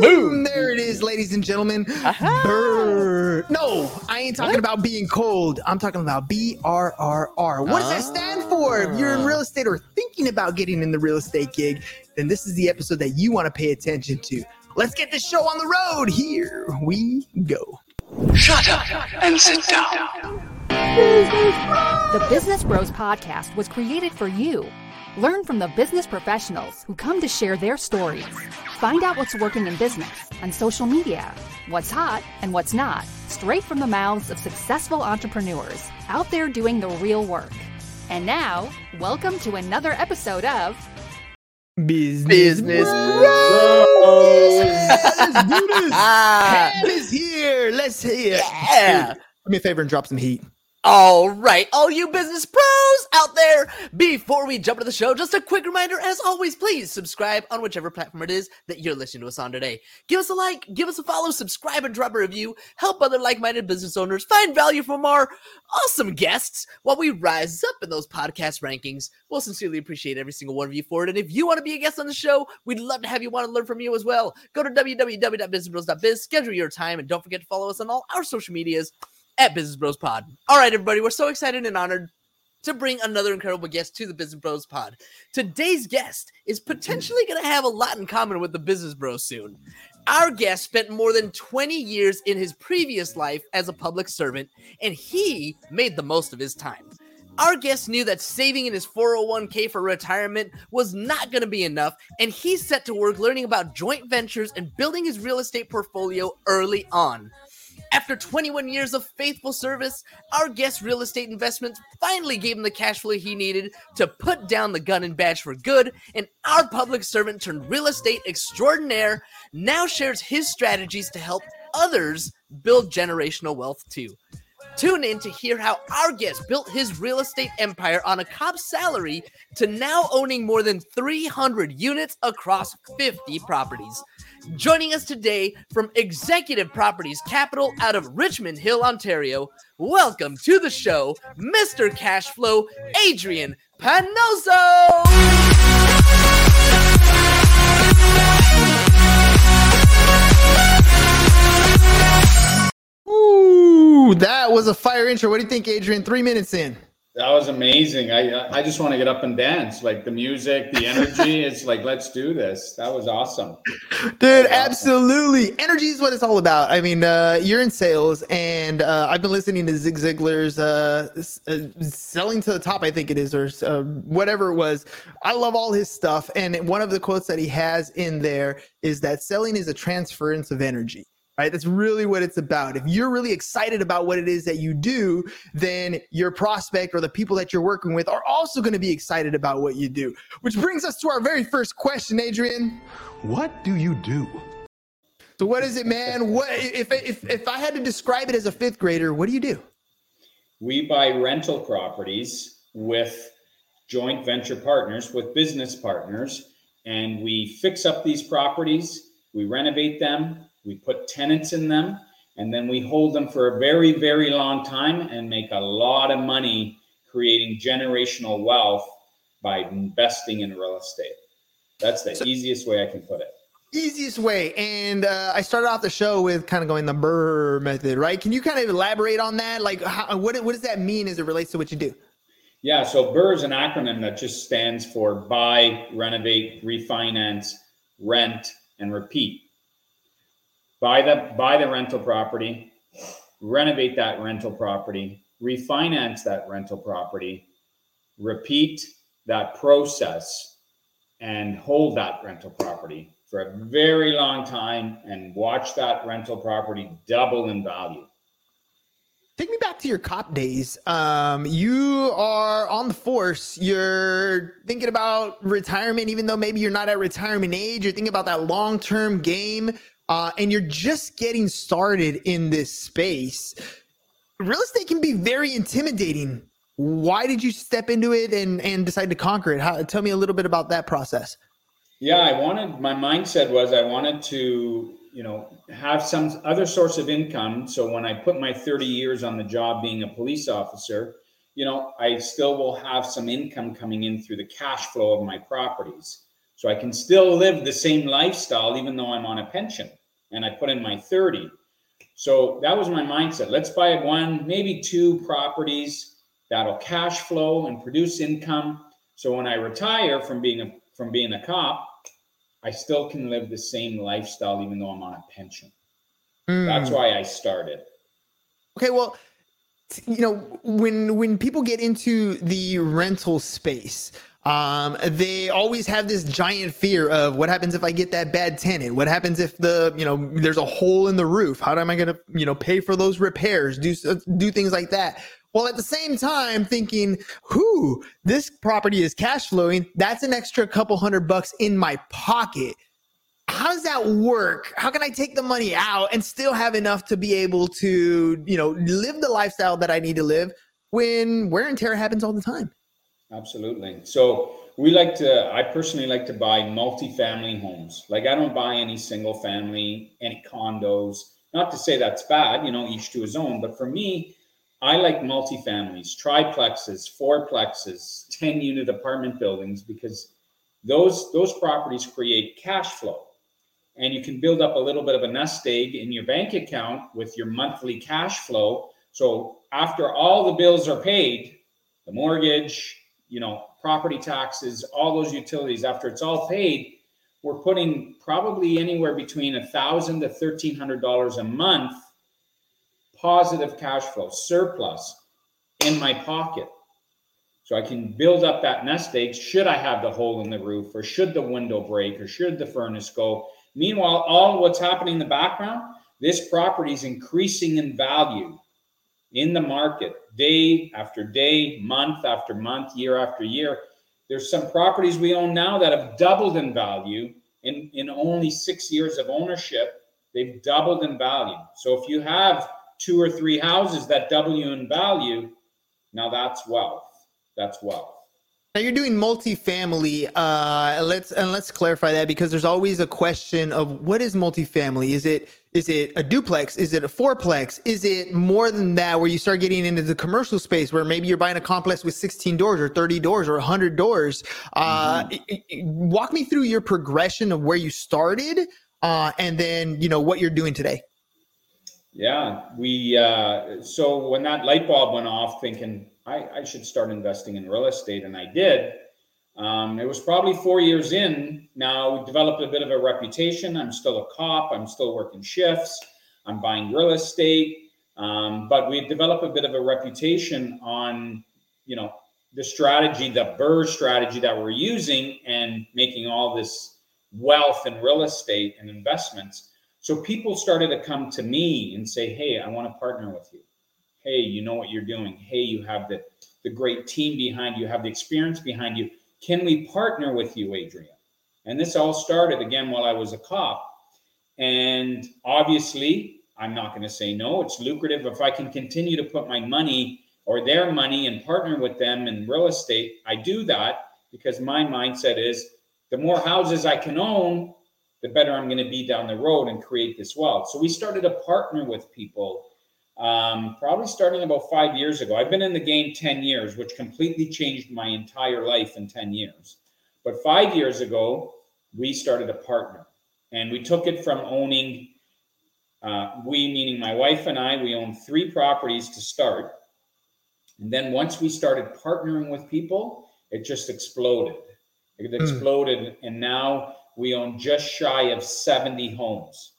Boom! There it is, ladies and gentlemen. Bird. No, I ain't talking What? about being cold. I'm talking about B R R R. What does that stand for? If you're in real estate or thinking about getting in the real estate gig, then this is the episode that you want to pay attention to. Let's get this show on the road. Here we go. Shut up and sit down. The Business Bros Podcast was created for you. Learn from the business professionals who come to share their stories. Find out what's working in business and social media, what's hot and what's not, straight from the mouths of successful entrepreneurs out there doing the real work. And now, welcome to another episode of Business. Business Let's do this. Ah, is here. Let's hear. yeah. Do me a favor and drop some heat. All right, all you business pros out there, before we jump into the show, just a quick reminder as always, please subscribe on whichever platform it is that you're listening to us on today. Give us a like, give us a follow, subscribe, and drop a review. Help other like minded business owners find value from our awesome guests while we rise up in those podcast rankings. We'll sincerely appreciate every single one of you for it. And if you want to be a guest on the show, we'd love to have you want to learn from you as well. Go to www.businessbros.biz, schedule your time, and don't forget to follow us on all our social medias at Business Bros Pod. All right, everybody, we're so excited and honored to bring another incredible guest to the Business Bros Pod. Today's guest is potentially going to have a lot in common with the Business Bros soon. Our guest spent more than 20 years in his previous life as a public servant, and he made the most of his time. Our guest knew that saving in his 401k for retirement was not going to be enough, and he set to work learning about joint ventures and building his real estate portfolio early on. After 21 years of faithful service, our guest real estate investments finally gave him the cash flow he needed to put down the gun and badge for good, and our public servant turned real estate extraordinaire now shares his strategies to help others build generational wealth too. Tune in to hear how our guest built his real estate empire on a cop's salary to now owning more than 300 units across 50 properties. Joining us today from Executive Properties Capital out of Richmond Hill, Ontario, welcome to the show, Mr. Cashflow, Adrian Panoso. Ooh, that was a fire intro. What do you think, Adrian? Three minutes in. That was amazing. I I just want to get up and dance. Like the music, the energy. it's like let's do this. That was awesome. Dude, Awesome. absolutely. Energy is what it's all about. I mean, uh, you're in sales, and uh, I've been listening to Zig Ziglar's uh, uh, Selling to the Top, I think it is, or uh, whatever it was. I love all his stuff. And one of the quotes that he has in there is that selling is a transference of energy. Right, that's really what it's about. If you're really excited about what it is that you do, then your prospect or the people that you're working with are also going to be excited about what you do. Which brings us to our very first question, Adrian. What do you do? So what is it, man? What if if if I had to describe it as a fifth grader? What do you do? We buy rental properties with joint venture partners, with business partners, and we fix up these properties. We renovate them. We put tenants in them, and then we hold them for a very, very long time and make a lot of money creating generational wealth by investing in real estate. That's the easiest way I can put it. Easiest way. And uh, I started off the show with kind of going the Burr method, right? Can you kind of elaborate on that? Like, how, what what does that mean as it relates to what you do? Yeah, so BRRRR is an acronym that just stands for buy, renovate, refinance, rent, and repeat. Buy the buy the rental property, renovate that rental property, refinance that rental property, repeat that process, and hold that rental property for a very long time and watch that rental property double in value. Take me back to your cop days. Um, you are on the force. You're thinking about retirement, even though maybe you're not at retirement age. You're thinking about that long term game, uh, and you're just getting started in this space. Real estate can be very intimidating. Why did you step into it and and decide to conquer it? How, tell me a little bit about that process. Yeah, I wanted my mindset was I wanted to, you know, have some other source of income. So when I put my 30 years on the job being a police officer, you know, I still will have some income coming in through the cash flow of my properties. So I can still live the same lifestyle even though I'm on a pension and I put in my 30. So that was my mindset. Let's buy one, maybe two properties that'll cash flow and produce income. So when I retire from being a from being a cop, I still can live the same lifestyle even though I'm on a pension. Mm. That's why I started. Okay, well, you know, when when people get into the rental space, um, they always have this giant fear of what happens if I get that bad tenant? What happens if the you know there's a hole in the roof? How am I going to you know pay for those repairs? Do do things like that. While at the same time thinking, whoo, this property is cash flowing. That's an extra couple hundred bucks in my pocket how does that work? How can I take the money out and still have enough to be able to, you know, live the lifestyle that I need to live when wear and tear happens all the time? Absolutely. So we like to, I personally like to buy multi-family homes. Like I don't buy any single family, any condos. Not to say that's bad, you know, each to his own. But for me, I like multi-families, triplexes, fourplexes, 10 unit apartment buildings because those those properties create cash flow and you can build up a little bit of a nest egg in your bank account with your monthly cash flow. So after all the bills are paid, the mortgage, you know, property taxes, all those utilities, after it's all paid, we're putting probably anywhere between a thousand to thirteen hundred dollars a month positive cash flow surplus in my pocket. So I can build up that nest egg should I have the hole in the roof or should the window break or should the furnace go Meanwhile, all what's happening in the background, this property is increasing in value in the market day after day, month after month, year after year. There's some properties we own now that have doubled in value in, in only six years of ownership. They've doubled in value. So if you have two or three houses that double you in value, now that's wealth. That's wealth. Now you're doing multifamily. Uh, let's and let's clarify that because there's always a question of what is multifamily. Is it is it a duplex? Is it a fourplex? Is it more than that? Where you start getting into the commercial space, where maybe you're buying a complex with 16 doors or 30 doors or 100 doors. Uh, mm-hmm. Walk me through your progression of where you started, uh, and then you know what you're doing today. Yeah, we uh, so when that light bulb went off, thinking I, I should start investing in real estate, and I did. Um, it was probably four years in. Now we developed a bit of a reputation. I'm still a cop. I'm still working shifts. I'm buying real estate, um, but we developed a bit of a reputation on, you know, the strategy, the Burr strategy that we're using, and making all this wealth in real estate and investments. So people started to come to me and say, "Hey, I want to partner with you." hey, you know what you're doing. Hey, you have the, the great team behind you, have the experience behind you. Can we partner with you, Adrian? And this all started again while I was a cop. And obviously, I'm not going to say no. It's lucrative. If I can continue to put my money or their money and partner with them in real estate, I do that because my mindset is the more houses I can own, the better I'm going to be down the road and create this wealth. So we started to partner with people um, probably starting about five years ago. I've been in the game 10 years, which completely changed my entire life in 10 years. But five years ago, we started a partner and we took it from owning, uh, we meaning my wife and I, we owned three properties to start. And then once we started partnering with people, it just exploded. It mm. exploded. And now we own just shy of 70 homes,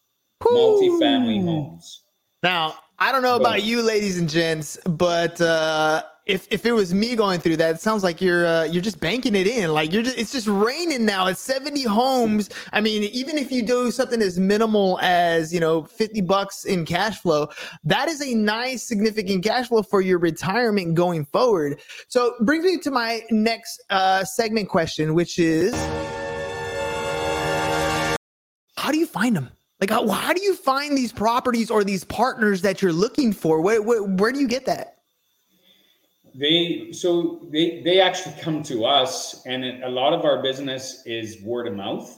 multi family homes. Now, I don't know about you, ladies and gents, but uh, if if it was me going through that, it sounds like you're uh, you're just banking it in. Like you're just it's just raining now. It's 70 homes. I mean, even if you do something as minimal as you know 50 bucks in cash flow, that is a nice significant cash flow for your retirement going forward. So brings me to my next uh, segment question, which is, how do you find them? Like, how, how do you find these properties or these partners that you're looking for? Where, where, where do you get that? They so they they actually come to us, and a lot of our business is word of mouth,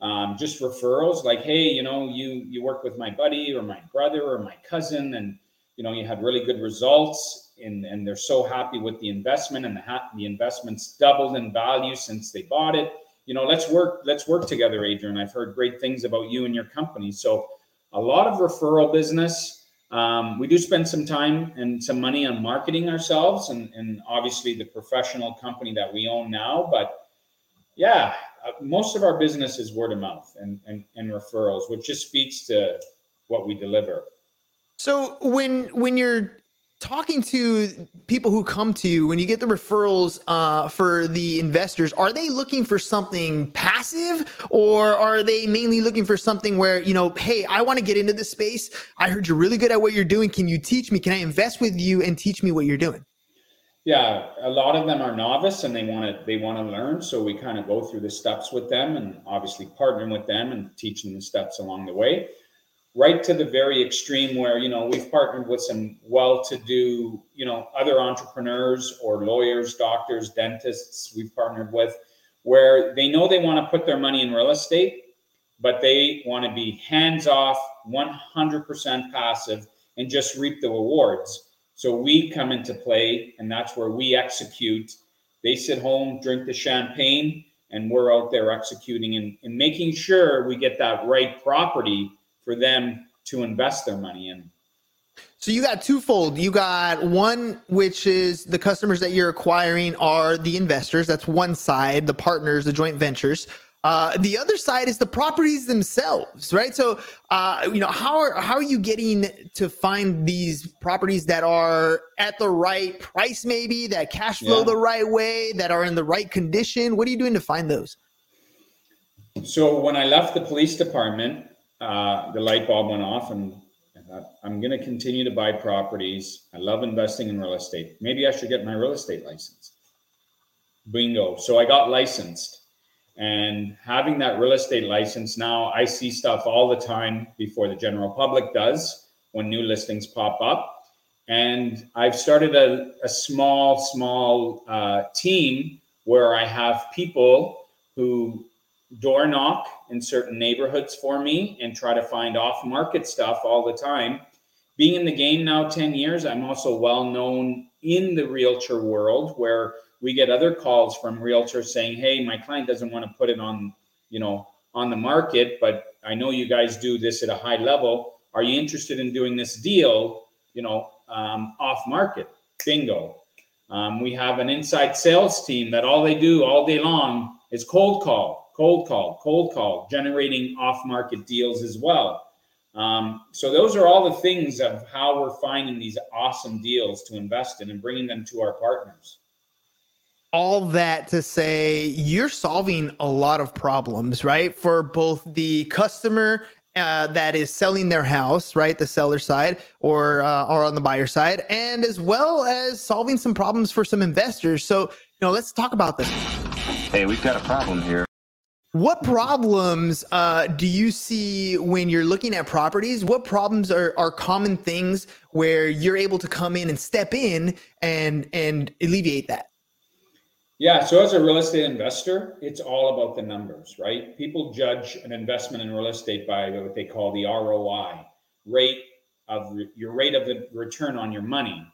um, just referrals. Like, hey, you know, you you work with my buddy or my brother or my cousin, and you know, you had really good results, and and they're so happy with the investment, and the ha- the investment's doubled in value since they bought it you know, let's work, let's work together, Adrian. I've heard great things about you and your company. So a lot of referral business. Um, we do spend some time and some money on marketing ourselves and, and obviously the professional company that we own now. But yeah, uh, most of our business is word of mouth and, and, and referrals, which just speaks to what we deliver. So when when you're talking to people who come to you when you get the referrals uh, for the investors are they looking for something passive? Or are they mainly looking for something where you know hey i want to get into this space. I heard you're really good at what you're doing. Can you teach me? Can i invest with you and teach me what you're doing? Yeah a lot of them are novice and they want to they want to learn. So we kind of go through the steps with them and obviously partner with them and teach them the steps along the way right to the very extreme where you know we've partnered with some well-to-do you know other entrepreneurs or lawyers doctors dentists we've partnered with where they know they want to put their money in real estate but they want to be hands off 100% passive and just reap the rewards. So we come into play and that's where we execute. They sit home drink the champagne and we're out there executing and, and making sure we get that right property for them to invest their money in. So you got twofold. You got one, which is the customers that you're acquiring are the investors. That's one side, the partners, the joint ventures. Uh, the other side is the properties themselves, right? So, uh, you know, how are how are you getting to find these properties that are at the right price, maybe that cash flow yeah. the right way, that are in the right condition? What are you doing to find those? So, when I left the police department, uh, the light bulb went off and I thought, I'm going to continue to buy properties. I love investing in real estate. Maybe I should get my real estate license. Bingo. So I got licensed. And having that real estate license now, I see stuff all the time before the general public does when new listings pop up. And I've started a, a small, small uh, team where I have people who door knock in certain neighborhoods for me and try to find off market stuff all the time. Being in the game now 10 years, I'm also well known in the realtor world where we get other calls from realtors saying, "Hey, my client doesn't want to put it on, you know, on the market, but I know you guys do this at a high level. Are you interested in doing this deal, you know, um, off market?" Bingo. Um, we have an inside sales team that all they do all day long is cold call cold call, cold call, generating off market deals as well. Um, so those are all the things of how we're finding these awesome deals to invest in and bringing them to our partners. All that to say, you're solving a lot of problems, right? For both the customer uh, that is selling their house, right, the seller side, or uh, or on the buyer side, and as well as solving some problems for some investors. So, you know, let's talk about this. Hey, we've got a problem here. What problems uh, do you see when you're looking at properties? What problems are, are common things where you're able to come in and step in and and alleviate that? Yeah, so as a real estate investor, it's all about the numbers, right? People judge an investment in real estate by what they call the ROI rate of your rate of return on your money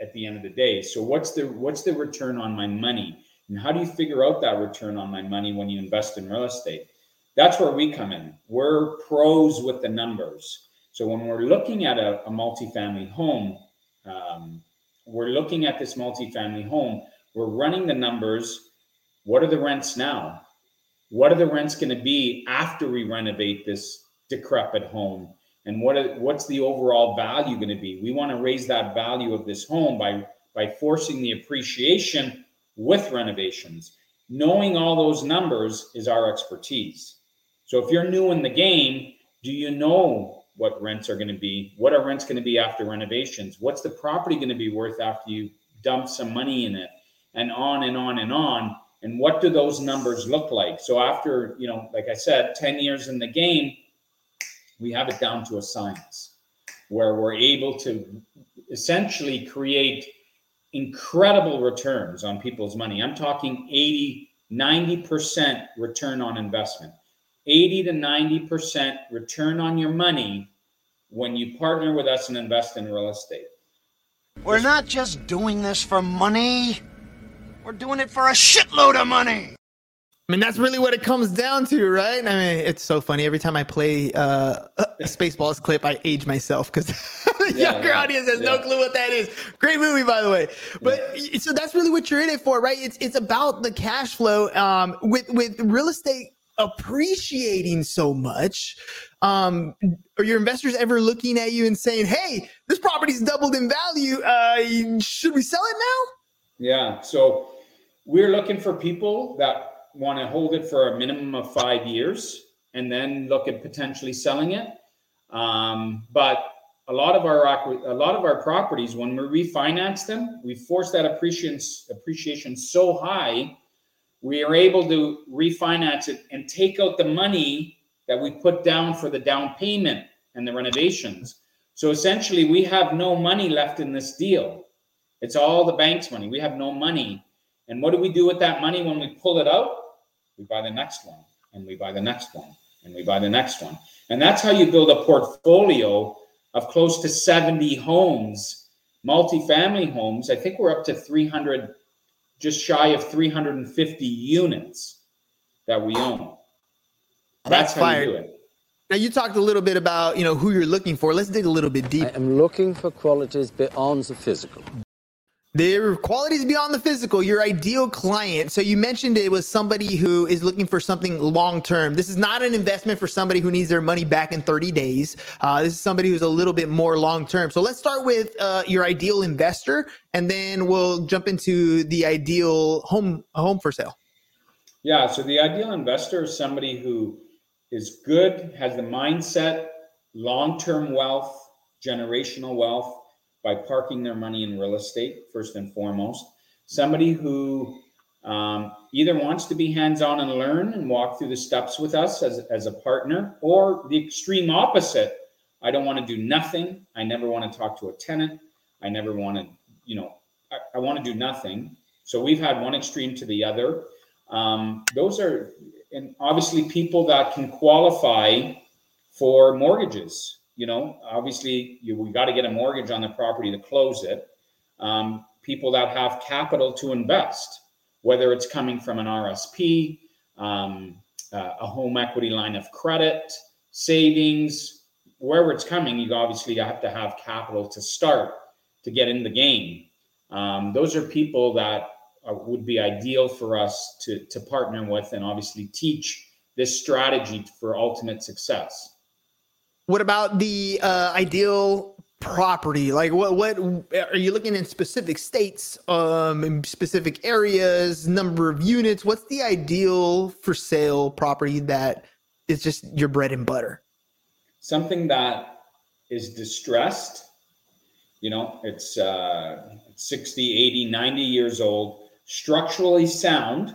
at the end of the day. So what's the what's the return on my money? And how do you figure out that return on my money when you invest in real estate? That's where we come in. We're pros with the numbers. So when we're looking at a, a multifamily home, um, we're looking at this multifamily home, we're running the numbers. What are the rents now? What are the rents going to be after we renovate this decrepit home? And what are, what's the overall value going to be? We want to raise that value of this home by by forcing the appreciation with renovations. Knowing all those numbers is our expertise. So if you're new in the game, do you know what rents are going to be? What are rents going to be after renovations? What's the property going to be worth after you dump some money in it? And on and on and on. And what do those numbers look like? So after, you know, like I said, 10 years in the game, we have it down to a science where we're able to essentially create incredible returns on people's money. I'm talking 80, 90% return on investment. 80 to 90% return on your money when you partner with us and invest in real estate. We're not just doing this for money, we're doing it for a shitload of money. I mean, that's really what it comes down to, right? I mean, it's so funny. Every time I play uh, a Spaceballs clip, I age myself because the Yeah, younger yeah, audience has no clue what that is. Great movie, by the way. But so that's really what you're in it for, right? It's it's about the cash flow. Um, with with real estate appreciating so much, um, are your investors ever looking at you and saying, "Hey, this property's doubled in value. Uh, should we sell it now?" Yeah. So we're looking for people that want to hold it for a minimum of five years and then look at potentially selling it. Um, but a lot of our a lot of our properties, when we refinance them, we force that appreciation appreciation so high, we are able to refinance it and take out the money that we put down for the down payment and the renovations. So essentially, we have no money left in this deal. It's all the bank's money. We have no money. And what do we do with that money when we pull it out? We buy the next one, and we buy the next one, and we buy the next one. And that's how you build a portfolio of close to 70 homes, multifamily homes. I think we're up to 300, just shy of 350 units that we own. That's That's, how fire. you do it. Now you talked a little bit about you know who you're looking for. Let's dig a little bit deeper. I'm looking for qualities beyond the physical. Their qualities beyond the physical, your ideal client. So you mentioned it was somebody who is looking for something long term. This is not an investment for somebody who needs their money back in 30 days. Uh, this is somebody who's a little bit more long term. So let's start with uh, your ideal investor, and then we'll jump into the ideal home home for sale. Yeah, so the ideal investor is somebody who is good, has the mindset, long-term wealth, generational wealth by parking their money in real estate first and foremost. Somebody who um, either wants to be hands-on and learn and walk through the steps with us as, as a partner, or the extreme opposite. I don't want to do nothing. I never want to talk to a tenant. I never want to, you know, I, I want to do nothing. So we've had one extreme to the other. Um, those are, and obviously people that can qualify for mortgages. You know, obviously you we got to get a mortgage on the property to close it. Um, people that have capital to invest, whether it's coming from an RSP, um, uh, a home equity line of credit, savings, wherever it's coming, you obviously have to have capital to start to get in the game. Um, those are people that uh, would be ideal for us to, to partner with and obviously teach this strategy for ultimate success. What about the uh, ideal property? Like, what what are you looking in specific states, um, in specific areas, number of units? What's the ideal for sale property that is just your bread and butter? Something that is distressed, you know, it's uh, 60, 80, 90 years old, structurally sound,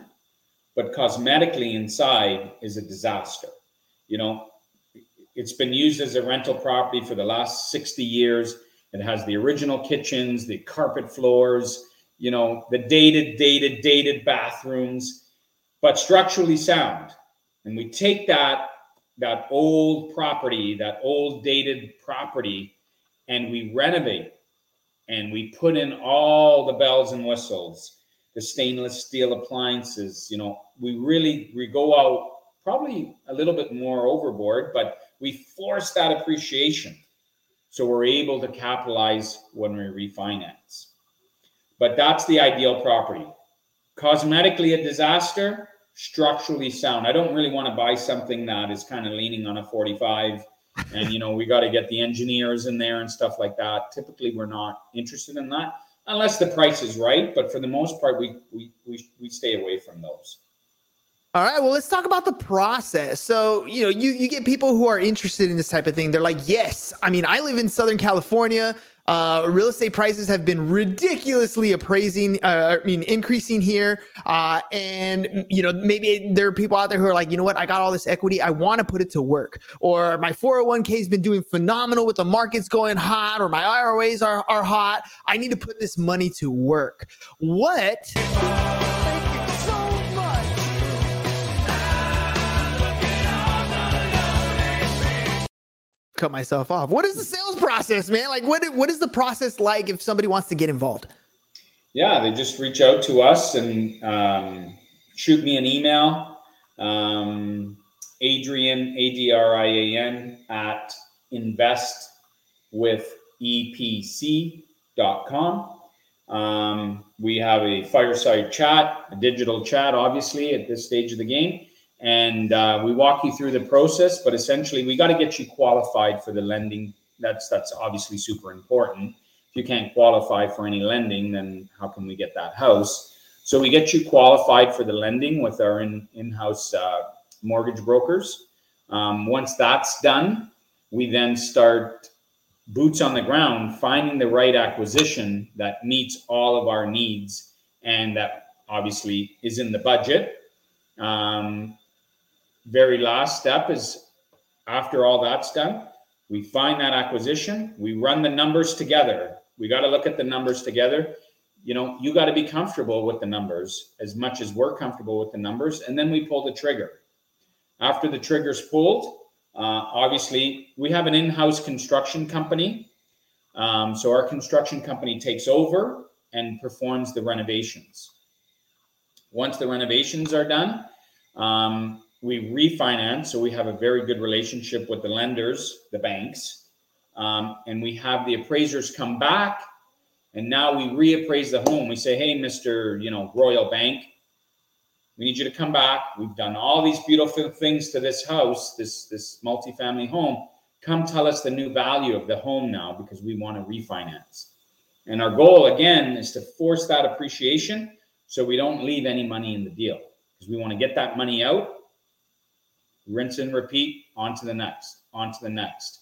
but cosmetically inside is a disaster. You know, it's been used as a rental property for the last 60 years. It has the original kitchens, the carpet floors, you know, the dated, dated, dated bathrooms, but structurally sound. And we take that that old property, that old dated property, and we renovate and we put in all the bells and whistles, the stainless steel appliances. You know, we really we go out probably a little bit more overboard, but we force that appreciation. So we're able to capitalize when we refinance. But that's the ideal property. Cosmetically a disaster, structurally sound. I don't really want to buy something that is kind of leaning on a 45 and you know we got to get the engineers in there and stuff like that. Typically we're not interested in that unless the price is right, but for the most part we we we, we stay away from those. All right, well, let's talk about the process. So, you know, you, you get people who are interested in this type of thing. They're like, yes, I mean, I live in Southern California. Uh, real estate prices have been ridiculously appraising, uh, I mean, increasing here. Uh, and, you know, maybe there are people out there who are like, you know what, I got all this equity. I want to put it to work. Or my 401k has been doing phenomenal with the markets going hot, or my IRAs are, are hot. I need to put this money to work. What? Cut myself off. What is the sales process, man? Like, what what is the process like if somebody wants to get involved? Yeah, they just reach out to us and um, shoot me an email. Um, Adrian, A D R I A N, at investwithepc.com. Um, we have a fireside chat, a digital chat, obviously, at this stage of the game. And uh, we walk you through the process, but essentially, we got to get you qualified for the lending. That's that's obviously super important. If you can't qualify for any lending, then how can we get that house? So we get you qualified for the lending with our in in-house uh, mortgage brokers. Um, once that's done, we then start boots on the ground, finding the right acquisition that meets all of our needs and that obviously is in the budget. Um, very last step is after all that's done, we find that acquisition, we run the numbers together. We got to look at the numbers together. You know, you got to be comfortable with the numbers as much as we're comfortable with the numbers, and then we pull the trigger. After the trigger's pulled, uh, obviously, we have an in-house construction company. Um, so our construction company takes over and performs the renovations. Once the renovations are done, um, we refinance. So we have a very good relationship with the lenders, the banks, um, and we have the appraisers come back, and now we reappraise the home. We say, "Hey, Mister, you know, Royal Bank, we need you to come back. We've done all these beautiful things to this house, this this multifamily home. Come tell us the new value of the home now because we want to refinance. And our goal again is to force that appreciation so we don't leave any money in the deal because we want to get that money out, rinse and repeat, on to the next, on to the next.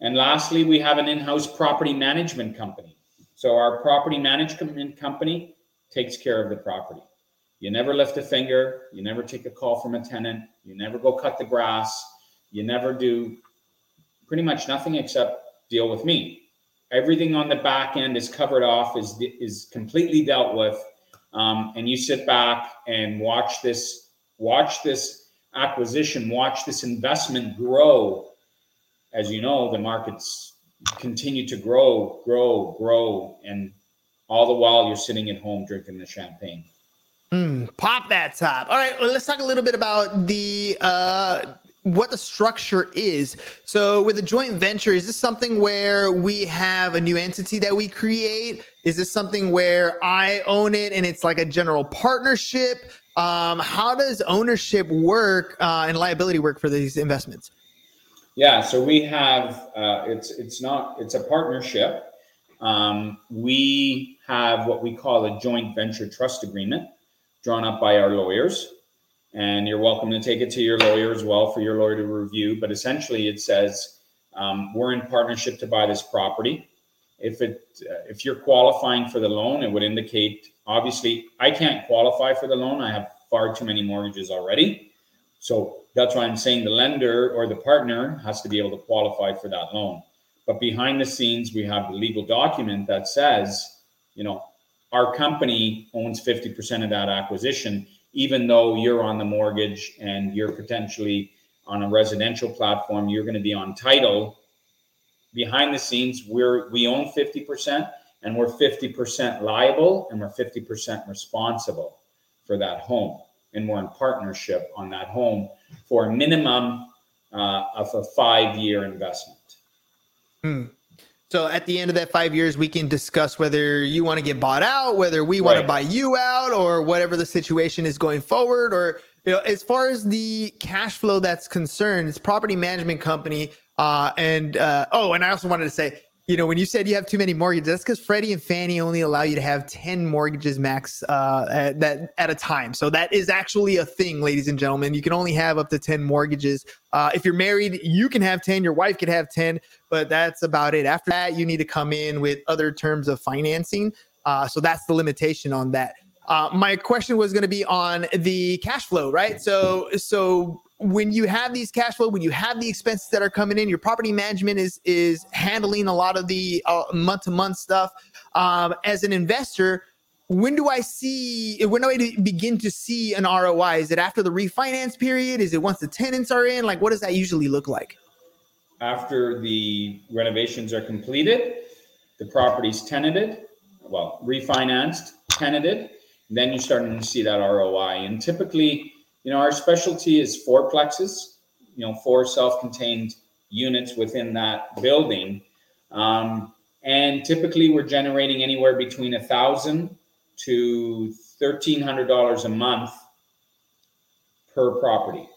And lastly, we have an in-house property management company. So our property management company takes care of the property. You never lift a finger. You never take a call from a tenant. You never go cut the grass. You never do pretty much nothing except deal with me. Everything on the back end is covered off, is is completely dealt with, um, and you sit back and watch this watch this acquisition, watch this investment grow. As you know, the markets continue to grow, grow, grow, and all the while you're sitting at home drinking the champagne. Mm, pop that top. All right, well, let's talk a little bit about the uh, what the structure is. So, with a joint venture, is this something where we have a new entity that we create? Is this something where I own it and it's like a general partnership? Um, how does ownership work uh, and liability work for these investments? Yeah, so we have uh, it's it's not it's a partnership. Um, we have what we call a joint venture trust agreement drawn up by our lawyers. And you're welcome to take it to your lawyer as well for your lawyer to review. But essentially, it says um, we're in partnership to buy this property. If it uh, if you're qualifying for the loan, it would indicate obviously I can't qualify for the loan. I have far too many mortgages already. So that's why I'm saying the lender or the partner has to be able to qualify for that loan. But behind the scenes, we have the legal document that says, you know, our company owns 50% of that acquisition, even though you're on the mortgage and you're potentially on a residential platform, you're going to be on title. Behind the scenes, we're we own 50% and we're 50% liable and we're 50% responsible for that home. And we're in partnership on that home for a minimum uh, of a five year investment. Hmm. So at the end of that five years, we can discuss whether you want to get bought out, whether we want right. to buy you out, or whatever the situation is going forward. Or you know, as far as the cash flow that's concerned, it's property management company. Uh, and uh, oh, and I also wanted to say, you know, when you said you have too many mortgages, that's because Freddie and Fannie only allow you to have 10 mortgages max uh, at, that, at a time. So that is actually a thing, ladies and gentlemen. You can only have up to 10 mortgages. Uh, if you're married, you can have 10, your wife can have 10, but that's about it. After that, you need to come in with other terms of financing. Uh, so that's the limitation on that. Uh, my question was going to be on the cash flow, right? So, so when you have these cash flow, when you have the expenses that are coming in, your property management is is handling a lot of the month to month stuff. Um, as an investor, when do I see? When do I begin to see an ROI? Is it after the refinance period? Is it once the tenants are in? Like, what does that usually look like? After the renovations are completed, the property's tenanted, well, refinanced, tenanted, then you're starting to see that ROI. And typically, you know, our specialty is four fourplexes, you know, four self-contained units within that building. Um, and typically we're generating anywhere between a thousand to thirteen hundred dollars a month per property.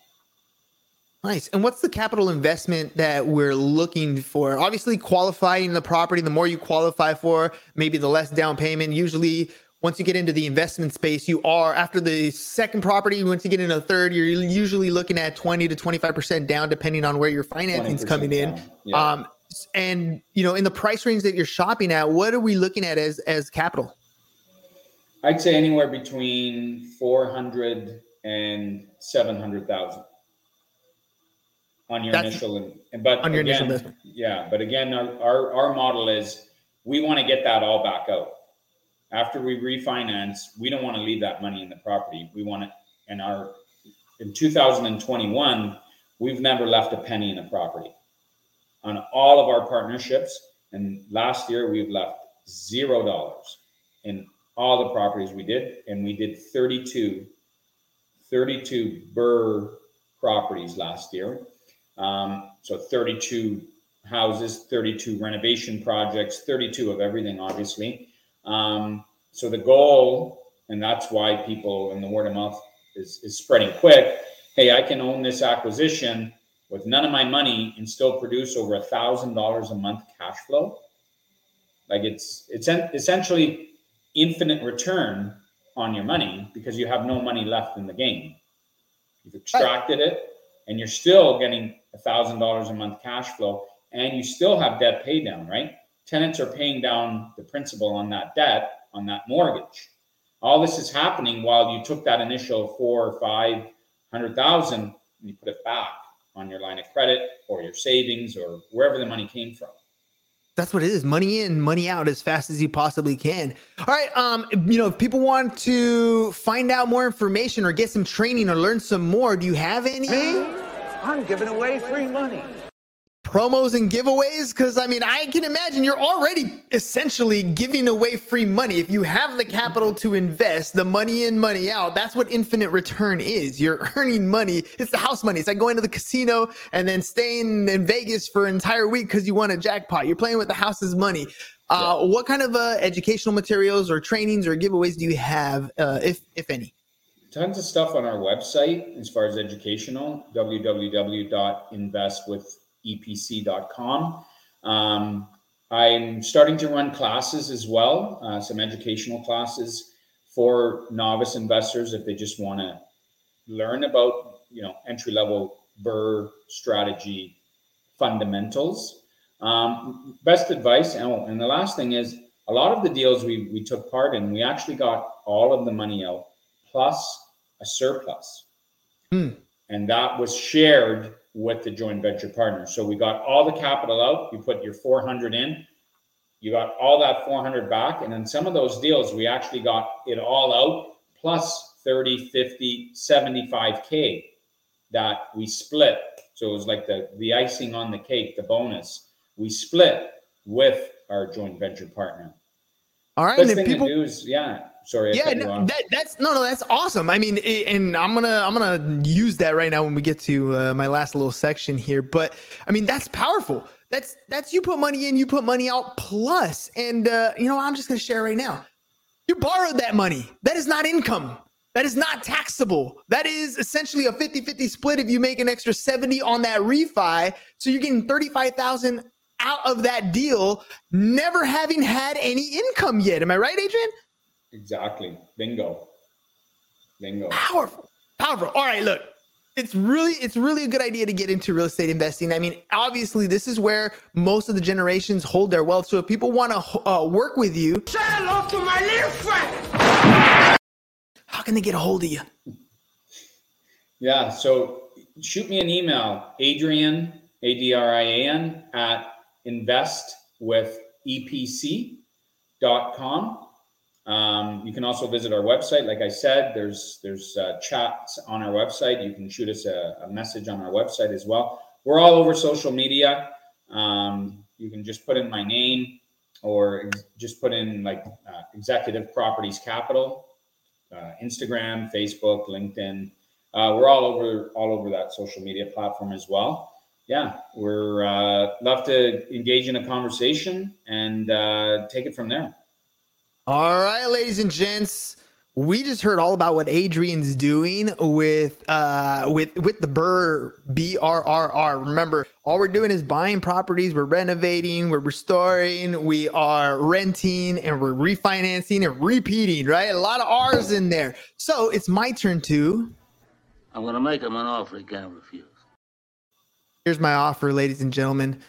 Nice. And what's the capital investment that we're looking for? Obviously, qualifying the property, the more you qualify for, maybe the less down payment. Usually, once you get into the investment space, you are after the second property, once you get into a third, you're usually looking at 20 to 25% down, depending on where your financing's 20% coming in. yeah. Um, and you know, in the price range that you're shopping at, what are we looking at as as capital? I'd say anywhere between four hundred and seven hundred thousand on your That's- initial, but on your initial again, investment. Yeah, but again, our, our, our model is, we want to get that all back out. After we refinance, we don't want to leave that money in the property. We want it, in our, in two thousand and twenty-one, we've never left a penny in a property. On all of our partnerships, and last year, we've left zero dollars in all the properties we did, and we did 32, 32 Burr properties last year. Um, so 32 houses, 32 renovation projects, 32 of everything, obviously. Um, so the goal, and that's why people and the word of mouth is, is spreading quick. Hey, I can own this acquisition with none of my money and still produce over a thousand dollars a month cash flow. Like it's it's en- essentially infinite return on your money because you have no money left in the game. You've extracted it and you're still getting a thousand dollars a month cash flow and you still have debt pay down, right? Tenants are paying down the principal on that debt on that mortgage. All this is happening while you took that initial four or five hundred thousand and you put it back on your line of credit or your savings or wherever the money came from. That's what it is. Money in, money out as fast as you possibly can. All right. Um, you know, if people want to find out more information or get some training or learn some more, do you have any I'm giving away free money. Promos and giveaways? Because I mean, I can imagine you're already essentially giving away free money. If you have the capital to invest, the money in, money out, that's what infinite return is. You're earning money. It's the house money. It's like going to the casino and then staying in Vegas for an entire week because you won a jackpot. You're playing with the house's money. Uh, What kind of uh, educational materials or trainings or giveaways do you have, uh, if if any? tons of stuff on our website as far as educational www.investwithepc.com um, i'm starting to run classes as well uh, some educational classes for novice investors if they just want to learn about you know entry level burr strategy fundamentals um, best advice oh, and the last thing is a lot of the deals we, we took part in we actually got all of the money out plus a surplus. Hmm. And that was shared with the joint venture partner. So we got all the capital out, you put your 400 in, you got all that 400 back. And then some of those deals, we actually got it all out plus 30, 50, 75K that we split. So it was like the, the icing on the cake, the bonus. We split with our joint venture partner. All right. Best and thing people to do is, yeah, sorry. I yeah no, that, that's no no that's awesome. I mean and i'm gonna i'm gonna use that right now when we get to uh, my last little section here but i mean that's powerful. That's that's you put money in you put money out plus and uh you know i'm just gonna share right now. You borrowed that money. That is not income. That is not taxable. That is essentially a 50-50 split if you make an extra 70 on that refi so you're getting 35000 out of that deal never having had any income yet. Am i right adrian Exactly. Bingo. Bingo. powerful powerful all right look it's really it's really a good idea to get into real estate investing i mean obviously this is where most of the generations hold their wealth so if people want to uh, work with you Say hello to my little friend. how can they get a hold of you Yeah. So shoot me an email, Adrian, A D R I A N, at investwithepc.com. Um, you can also visit our website. Like I said, there's there's uh, chats on our website. You can shoot us a, a message on our website as well. We're all over social media. Um, you can just put in my name or ex- just put in like uh, Executive Properties Capital, uh, Instagram, Facebook, LinkedIn. uh, we're all over all over that social media platform as well. Yeah, we're uh, love to engage in a conversation and uh, take it from there. All right, ladies and gents. We just heard all about what Adrian's doing with uh with with the Burr B R R R. Remember, all we're doing is buying properties, we're renovating, we're restoring, we are renting, and we're refinancing and repeating, right? A lot of R's in there. So it's my turn to I'm going to make him an offer he can't refuse. Here's my offer, ladies and gentlemen.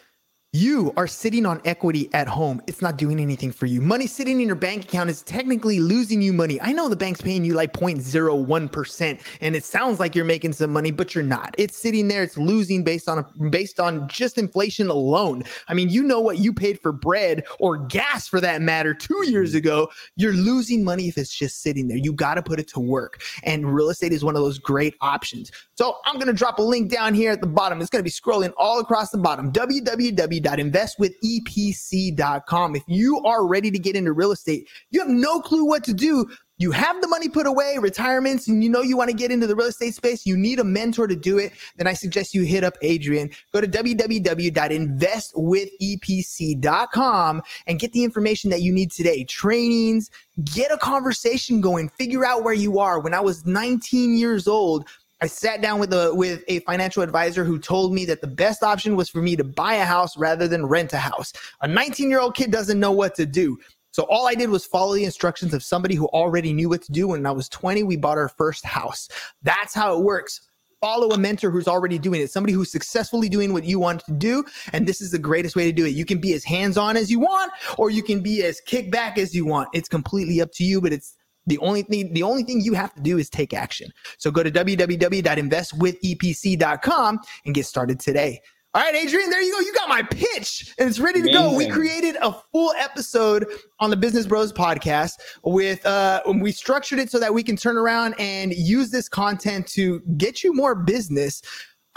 You are sitting on equity at home. It's not doing anything for you. Money sitting in your bank account is technically losing you money. I know the bank's paying you like 0.01% and it sounds like you're making some money, but you're not. It's sitting there, it's losing based on based on just inflation alone. I mean, you know what you paid for bread or gas for that matter 2 years ago. You're losing money if it's just sitting there. You got to put it to work. And real estate is one of those great options. So, I'm going to drop a link down here at the bottom. It's going to be scrolling all across the bottom. www www.investwithepc.com. If you are ready to get into real estate, you have no clue what to do. You have the money put away, retirements, and you know you want to get into the real estate space. You need a mentor to do it. Then I suggest you hit up Adrian. Go to www.investwithepc.com and get the information that you need today. Trainings, get a conversation going, figure out where you are. When I was 19 years old, I sat down with a with a financial advisor who told me that the best option was for me to buy a house rather than rent a house. A 19-year-old kid doesn't know what to do. So all I did was follow the instructions of somebody who already knew what to do. When I was 20, we bought our first house. That's how it works. Follow a mentor who's already doing it, somebody who's successfully doing what you want to do. And this is the greatest way to do it. You can be as hands on as you want, or you can be as kickback as you want. It's completely up to you, but it's the only thing the only thing you have to do is take action. So go to www.investwithepc.com and get started today. All right, Adrian, there you go. You got my pitch and it's ready to Amazing. go. We created a full episode on the Business Bros podcast with uh we structured it so that we can turn around and use this content to get you more business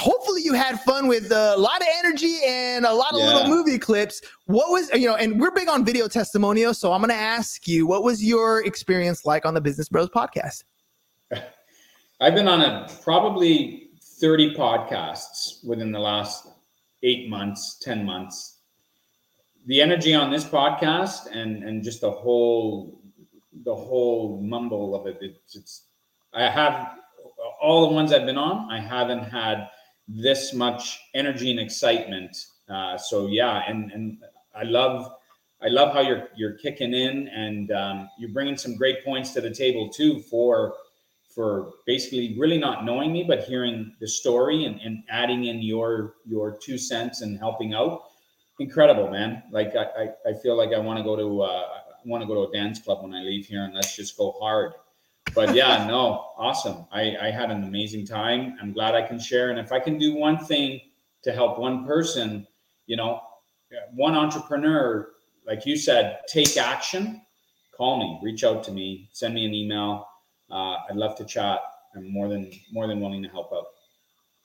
hopefully you had fun with uh, a lot of energy and a lot of yeah. little movie clips. What was, you know, and we're big on video testimonials. So I'm going to ask you, what was your experience like on the Business Bros podcast? I've been on a probably 30 podcasts within the last eight months, 10 months. The energy on this podcast and, and just the whole, the whole mumble of it, it's, it's I have all the ones I've been on, I haven't had this much energy and excitement. Uh, so yeah, and and I love I love how you're you're kicking in and um, you're bringing some great points to the table too for for basically really not knowing me but hearing the story and, and adding in your your two cents and helping out. Incredible man. Like i i, I feel like i want to go to uh, i want to go to a dance club when i leave here and let's just go hard but yeah, no, awesome. I, I had an amazing time. I'm glad I can share. And if I can do one thing to help one person, you know, one entrepreneur, like you said, take action, call me, reach out to me, send me an email. Uh, I'd love to chat. I'm more than more than willing to help out.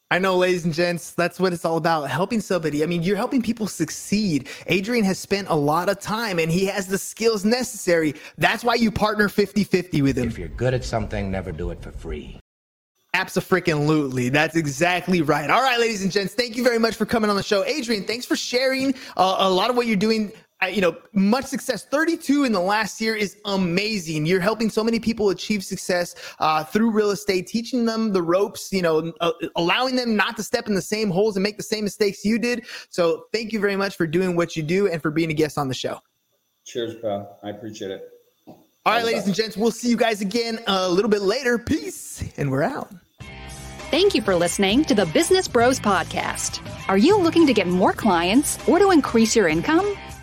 I know, ladies and gents, that's what it's all about helping somebody. I mean, you're helping people succeed. Adrian has spent a lot of time and he has the skills necessary. That's why you partner 50 50 with him. If you're good at something, never do it for free. Absolutely. That's exactly right. All right, ladies and gents, thank you very much for coming on the show. Adrian, thanks for sharing uh, a lot of what you're doing you know, much success. 32 in the last year is amazing. You're helping so many people achieve success uh, through real estate, teaching them the ropes, you know, uh, allowing them not to step in the same holes and make the same mistakes you did. So thank you very much for doing what you do and for being a guest on the show. Cheers, pal. I appreciate it. All right, ladies and gents, we'll see you guys again a little bit later. Peace, and we're out. Thank you for listening to the Business Bros Podcast. Are you looking to get more clients or to increase your income?